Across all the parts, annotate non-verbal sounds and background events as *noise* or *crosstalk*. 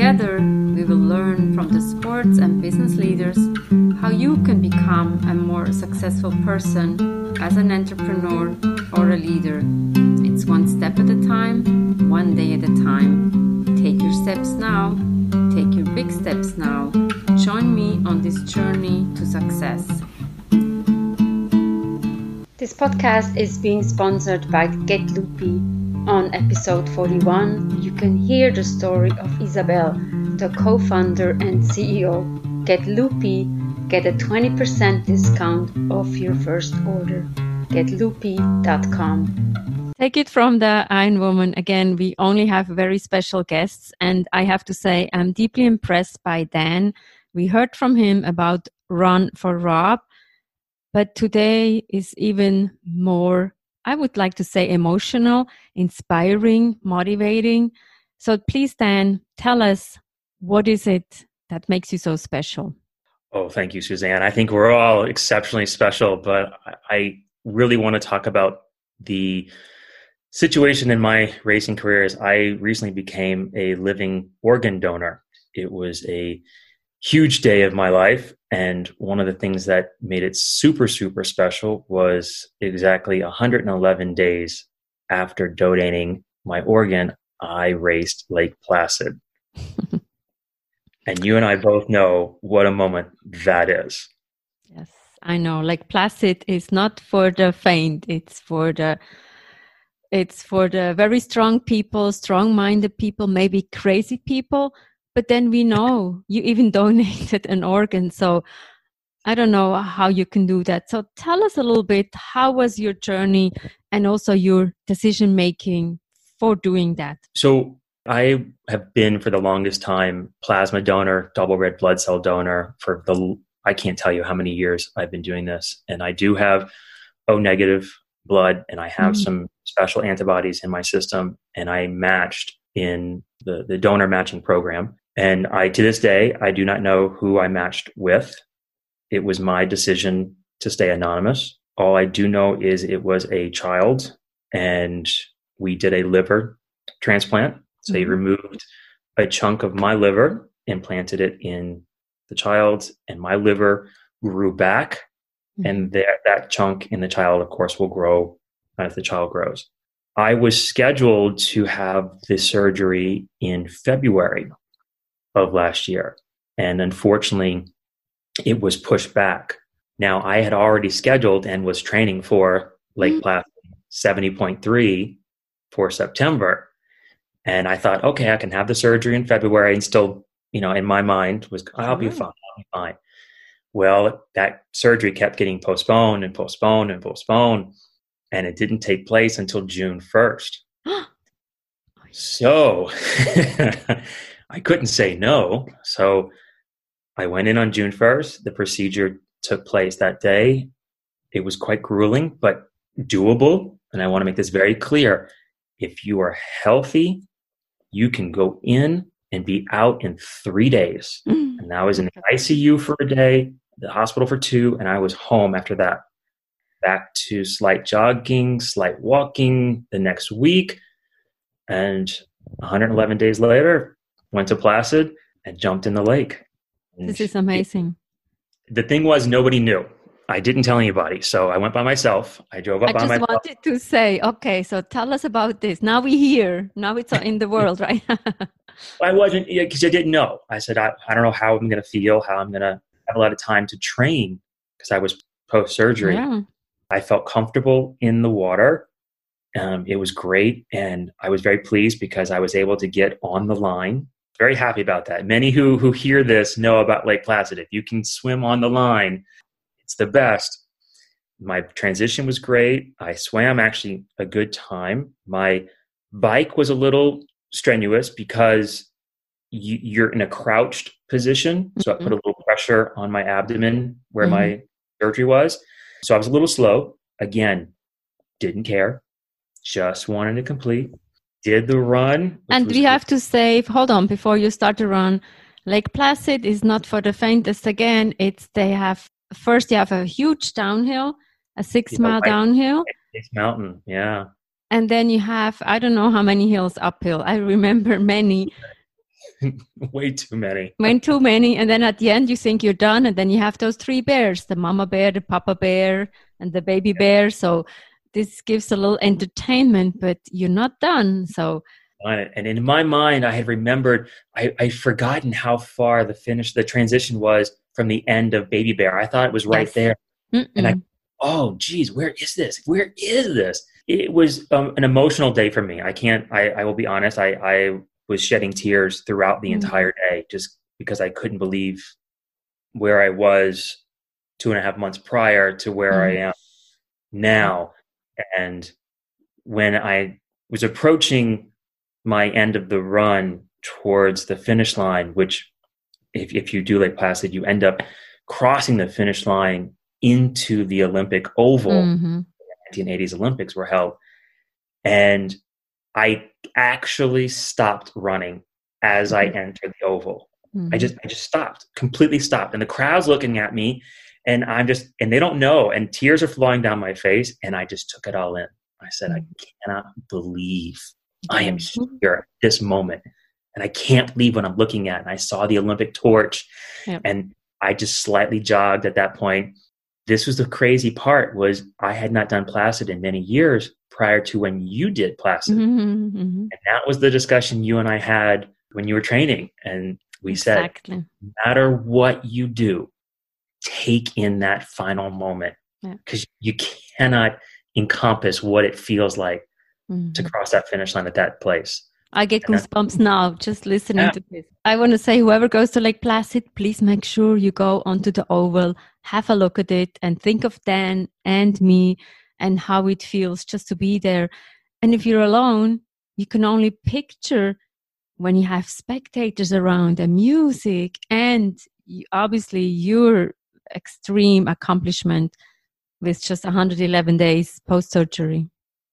Together, we will learn from the sports and business leaders how you can become a more successful person as an entrepreneur or a leader. It's one step at a time, one day at a time. Take your steps now, take your big steps now. Join me on this journey to success. This podcast is being sponsored by Get Loopy. On episode 41, you can hear the story of Isabel, the co founder and CEO. Get Loopy, get a 20% discount off your first order. GetLoopy.com. Take it from the Iron Woman. Again, we only have very special guests, and I have to say, I'm deeply impressed by Dan. We heard from him about Run for Rob, but today is even more, I would like to say, emotional, inspiring, motivating. So please, Dan, tell us what is it that makes you so special? Oh, thank you, Suzanne. I think we're all exceptionally special, but I really want to talk about the situation in my racing career is I recently became a living organ donor. It was a huge day of my life. And one of the things that made it super, super special was exactly 111 days after donating my organ, I raced Lake Placid. *laughs* and you and I both know what a moment that is. Yes, I know. Lake Placid is not for the faint. It's for the it's for the very strong people, strong-minded people, maybe crazy people but then we know you even *laughs* donated an organ so i don't know how you can do that. So tell us a little bit how was your journey and also your decision making for doing that? So i have been for the longest time plasma donor double red blood cell donor for the i can't tell you how many years i've been doing this. And i do have o negative blood and i have mm-hmm. some special antibodies in my system and i matched in the, the donor matching program and I, to this day, I do not know who I matched with. It was my decision to stay anonymous. All I do know is it was a child and we did a liver transplant. So mm-hmm. they removed a chunk of my liver, implanted it in the child, and my liver grew back. Mm-hmm. And that, that chunk in the child, of course, will grow as the child grows. I was scheduled to have the surgery in February of last year. And unfortunately, it was pushed back. Now, I had already scheduled and was training for Lake mm-hmm. Placid 70.3 for September. And I thought, okay, I can have the surgery in February and still, you know, in my mind was, I'll be fine. I'll be fine. Well, that surgery kept getting postponed and postponed and postponed. And it didn't take place until June 1st. *gasps* so *laughs* I couldn't say no. So I went in on June 1st. The procedure took place that day. It was quite grueling, but doable. And I want to make this very clear. If you are healthy, you can go in and be out in three days. Mm. And I was in the ICU for a day, the hospital for two, and I was home after that. Back to slight jogging, slight walking the next week. And 111 days later, went to Placid, and jumped in the lake. And this is amazing. the thing was, nobody knew. I didn't tell anybody, so I went by myself. I drove up I by myself. I just wanted to say, okay, so tell us about this. Now we hear. Now it's in the world, *laughs* right? *laughs* I wasn't because I didn't know. I said I, I don't know how I'm going to feel, how I'm going to have a lot of time to train because I was post surgery. Yeah. I felt comfortable in the water. Um, it was great, and I was very pleased because I was able to get on the line very happy about that. Many who who hear this know about Lake Placid. If you can swim on the line, it's the best. My transition was great. I swam actually a good time. My bike was a little strenuous because you, you're in a crouched position. So mm-hmm. I put a little pressure on my abdomen where mm-hmm. my surgery was. So I was a little slow. Again, didn't care. Just wanted to complete. Did the run. And we have to say, hold on, before you start to run, Lake Placid is not for the faintest. Again, it's they have first you have a huge downhill, a six yeah, mile downhill. Six mountain, yeah. And then you have I don't know how many hills uphill. I remember many. *laughs* Way too many. Way too many. And then at the end you think you're done, and then you have those three bears: the mama bear, the papa bear, and the baby yeah. bear. So this gives a little entertainment, but you're not done. So and in my mind, I had remembered, I, I'd forgotten how far the finish, the transition was from the end of Baby Bear. I thought it was right yes. there. Mm-mm. And I, oh, geez, where is this? Where is this? It was um, an emotional day for me. I can't, I, I will be honest, I, I was shedding tears throughout the mm-hmm. entire day just because I couldn't believe where I was two and a half months prior to where mm-hmm. I am now. And when I was approaching my end of the run towards the finish line, which if, if you do Lake Placid, you end up crossing the finish line into the Olympic Oval. Mm-hmm. The 1980s Olympics were held. And I actually stopped running as I mm-hmm. entered the oval. Mm-hmm. I just I just stopped, completely stopped. And the crowd's looking at me and I'm just and they don't know and tears are flowing down my face and I just took it all in. I said, I mm-hmm. cannot believe I am here at this moment. And I can't leave what I'm looking at. And I saw the Olympic torch yep. and I just slightly jogged at that point. This was the crazy part was I had not done Placid in many years prior to when you did Placid. Mm-hmm, mm-hmm. And that was the discussion you and I had when you were training. And we exactly. said, no matter what you do, take in that final moment because yeah. you cannot encompass what it feels like mm-hmm. to cross that finish line at that place. I get goosebumps now just listening yeah. to this. I want to say, whoever goes to Lake Placid, please make sure you go onto the oval, have a look at it, and think of Dan and me and how it feels just to be there. And if you're alone, you can only picture when you have spectators around and music and obviously your extreme accomplishment with just 111 days post surgery.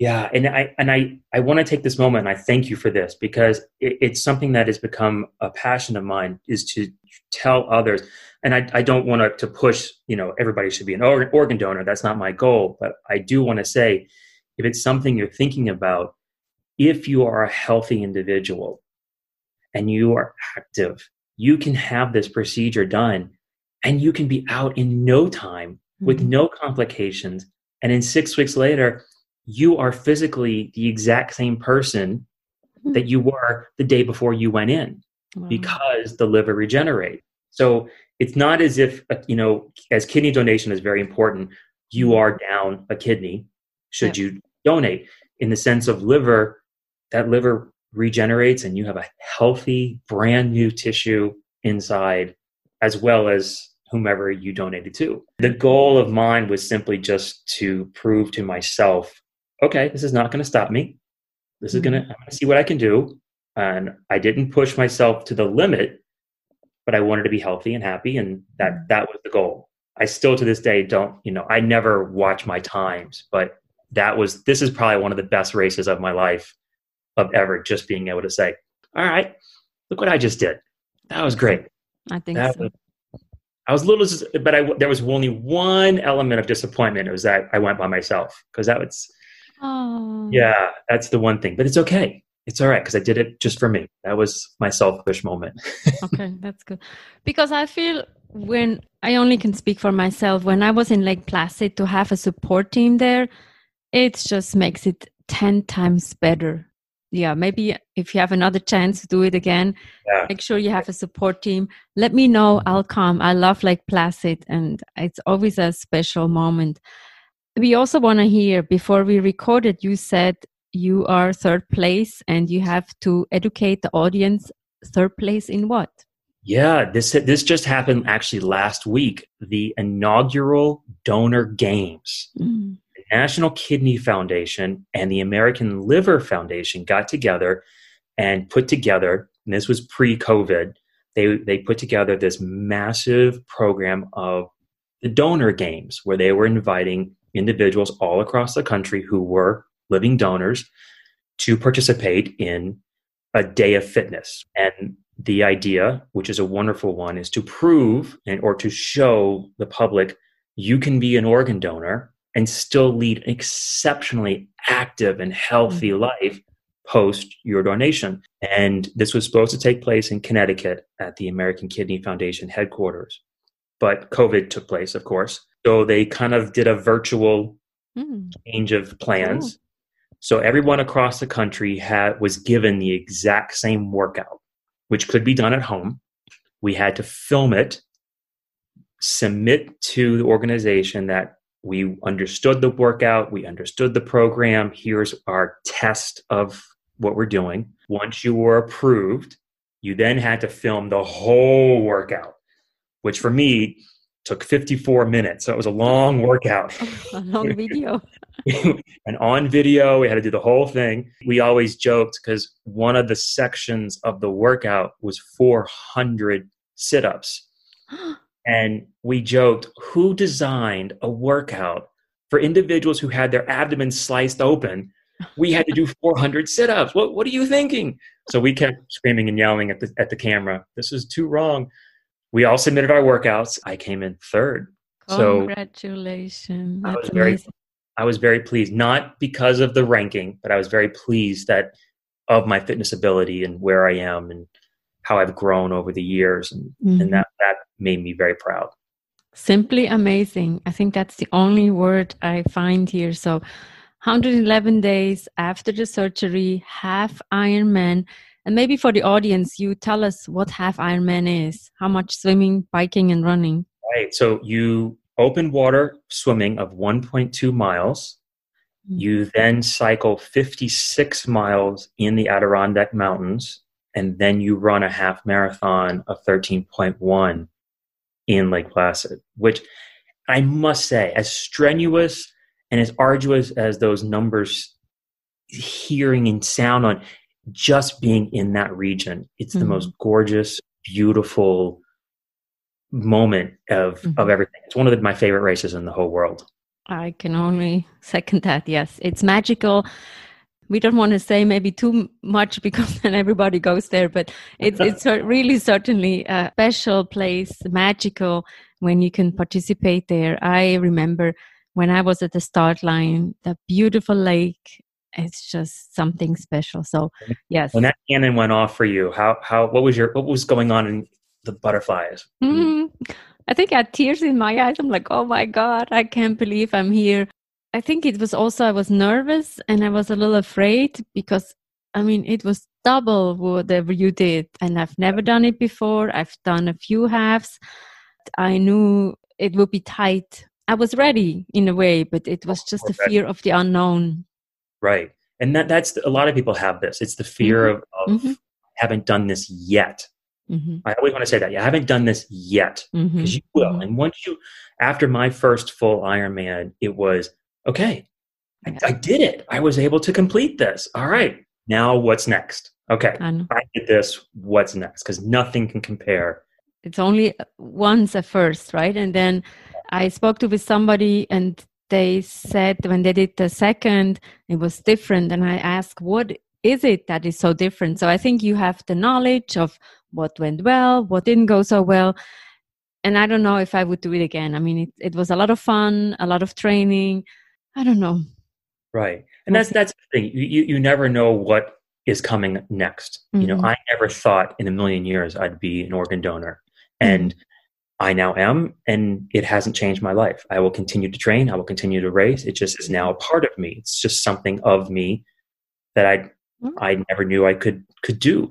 Yeah, and I and I I want to take this moment and I thank you for this because it, it's something that has become a passion of mine is to tell others. And I, I don't want to, to push, you know, everybody should be an organ donor. That's not my goal. But I do want to say if it's something you're thinking about, if you are a healthy individual and you are active, you can have this procedure done and you can be out in no time mm-hmm. with no complications. And in six weeks later, you are physically the exact same person hmm. that you were the day before you went in wow. because the liver regenerates. So it's not as if, uh, you know, as kidney donation is very important, you hmm. are down a kidney should yep. you donate. In the sense of liver, that liver regenerates and you have a healthy, brand new tissue inside, as well as whomever you donated to. The goal of mine was simply just to prove to myself okay, this is not going to stop me. This is going to, mm-hmm. I'm going to see what I can do. And I didn't push myself to the limit, but I wanted to be healthy and happy. And that, mm-hmm. that was the goal. I still to this day don't, you know, I never watch my times, but that was, this is probably one of the best races of my life of ever, just being able to say, all right, look what I just did. That was great. I think that so. Was, I was a little, but I, there was only one element of disappointment. It was that I went by myself because that was, Oh. Yeah, that's the one thing. But it's okay. It's all right because I did it just for me. That was my selfish moment. okay, that's good. Because I feel when I only can speak for myself, when I was in Lake Placid to have a support team there, it just makes it 10 times better. Yeah, maybe if you have another chance to do it again, yeah. make sure you have a support team. Let me know. I'll come. I love Lake Placid and it's always a special moment we also want to hear before we recorded you said you are third place and you have to educate the audience third place in what yeah this this just happened actually last week the inaugural donor games mm. the national kidney foundation and the american liver foundation got together and put together and this was pre-COVID, they they put together this massive program of the donor games where they were inviting individuals all across the country who were living donors to participate in a day of fitness. And the idea, which is a wonderful one, is to prove and or to show the public you can be an organ donor and still lead an exceptionally active and healthy mm-hmm. life post your donation. And this was supposed to take place in Connecticut at the American Kidney Foundation headquarters. But COVID took place, of course. So they kind of did a virtual mm. change of plans. Cool. So everyone across the country had was given the exact same workout, which could be done at home. We had to film it, submit to the organization that we understood the workout, we understood the program. Here's our test of what we're doing. Once you were approved, you then had to film the whole workout, which for me took 54 minutes. So it was a long workout. *laughs* a long video. *laughs* and on video, we had to do the whole thing. We always joked because one of the sections of the workout was 400 sit ups. *gasps* and we joked, who designed a workout for individuals who had their abdomen sliced open? We had to do *laughs* 400 sit ups. What, what are you thinking? So we kept screaming and yelling at the, at the camera, this is too wrong we all submitted our workouts. I came in third. Congratulations. So I was very I was very pleased, not because of the ranking, but I was very pleased that of my fitness ability and where I am and how I've grown over the years and, mm-hmm. and that that made me very proud. Simply amazing. I think that's the only word I find here. So 111 days after the surgery, half Ironman and maybe for the audience, you tell us what half Ironman is, how much swimming, biking, and running. Right. So you open water swimming of 1.2 miles. Mm-hmm. You then cycle 56 miles in the Adirondack Mountains, and then you run a half marathon of 13.1 in Lake Placid, which I must say, as strenuous and as arduous as those numbers hearing and sound on, just being in that region, it's mm-hmm. the most gorgeous, beautiful moment of mm-hmm. of everything. It's one of the, my favorite races in the whole world. I can only *laughs* second that. Yes, it's magical. We don't want to say maybe too much *laughs* because then everybody goes there, but it's *laughs* it's really certainly a special place, magical when you can participate there. I remember when I was at the start line, the beautiful lake it's just something special. So yes. When that cannon went off for you, how how what was your what was going on in the butterflies? Mm-hmm. I think I had tears in my eyes. I'm like, oh my god, I can't believe I'm here. I think it was also I was nervous and I was a little afraid because I mean it was double whatever you did, and I've never done it before. I've done a few halves. I knew it would be tight. I was ready in a way, but it was just the fear of the unknown. Right. And that that's a lot of people have this. It's the fear mm-hmm. of, of mm-hmm. haven't done this yet. Mm-hmm. I always want to say that. Yeah, I haven't done this yet because mm-hmm. you will. Mm-hmm. And once you, after my first full Ironman, it was okay. I, I, did it. I was able to complete this. All right. Now what's next? Okay. I, I did this. What's next? Because nothing can compare. It's only once at first, right? And then I spoke to with somebody and they said when they did the second, it was different. And I asked, what is it that is so different? So I think you have the knowledge of what went well, what didn't go so well. And I don't know if I would do it again. I mean, it, it was a lot of fun, a lot of training. I don't know. Right. And that's, that's the thing. You, you never know what is coming next. Mm-hmm. You know, mm-hmm. I never thought in a million years I'd be an organ donor. And mm-hmm. I now am, and it hasn't changed my life. I will continue to train. I will continue to race. It just is now a part of me. It's just something of me that I mm-hmm. I never knew I could could do,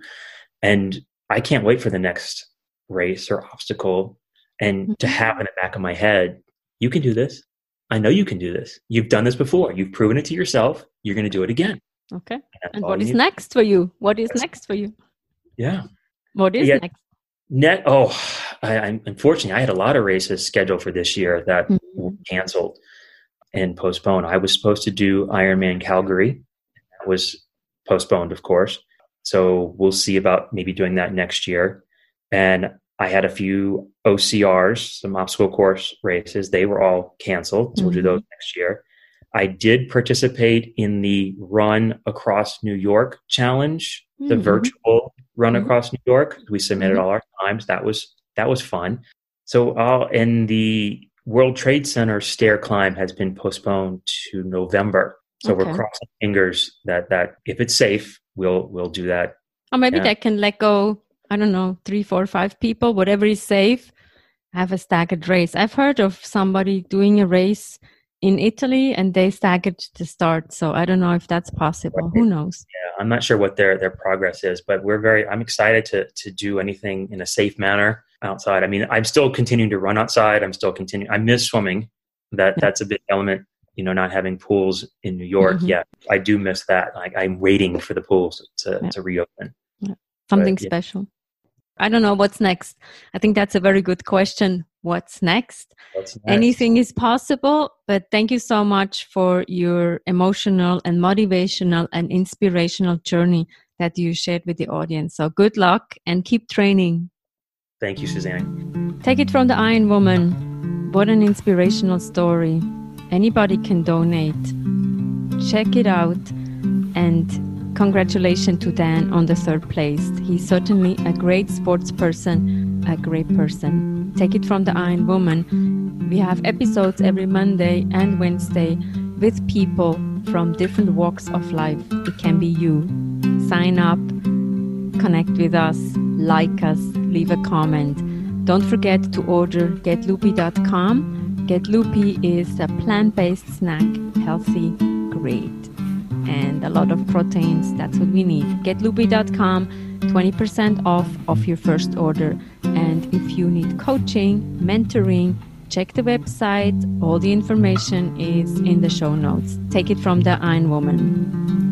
and I can't wait for the next race or obstacle, and mm-hmm. to have in the back of my head, you can do this. I know you can do this. You've done this before. You've proven it to yourself. You're going to do it again. Okay. And, and what is next for you? What is next for you? Yeah. What is yeah. next? Net. Oh, I, I, unfortunately, I had a lot of races scheduled for this year that mm-hmm. were canceled and postponed. I was supposed to do Ironman Calgary. That was postponed, of course. So we'll see about maybe doing that next year. And I had a few OCRs, some obstacle course races. They were all canceled. So mm-hmm. we'll do those mm-hmm. next year. I did participate in the Run Across New York challenge, mm-hmm. the virtual Run mm-hmm. Across New York. We submitted mm-hmm. all our times. That was that was fun. So uh, in the World Trade Center stair climb has been postponed to November. So okay. we're crossing fingers that that if it's safe, we'll we'll do that. Or maybe yeah. they can let go. I don't know, three, four, five people, whatever is safe. Have a staggered race. I've heard of somebody doing a race in Italy and they staggered the start. So I don't know if that's possible. Who knows? Yeah, I'm not sure what their their progress is, but we're very I'm excited to to do anything in a safe manner outside. I mean, I'm still continuing to run outside. I'm still continuing. I miss swimming. That that's a big element. You know, not having pools in New York. Mm-hmm. Yeah, I do miss that. Like I'm waiting for the pools to yeah. to reopen. Yeah. Something but, special. I don't know what's next. I think that's a very good question. What's next? what's next? Anything is possible, but thank you so much for your emotional and motivational and inspirational journey that you shared with the audience. So good luck and keep training. Thank you, Suzanne. Take it from the Iron Woman. What an inspirational story. Anybody can donate. Check it out and congratulations to Dan on the third place. He's certainly a great sports person, a great person. Take it from the Iron Woman. We have episodes every Monday and Wednesday with people from different walks of life. It can be you. Sign up, connect with us, like us, leave a comment. Don't forget to order getloopy.com. Get Loopy is a plant based snack, healthy, great, and a lot of proteins. That's what we need. Getloopy.com, 20% off of your first order. And if you need coaching, mentoring, check the website. All the information is in the show notes. Take it from the Iron Woman.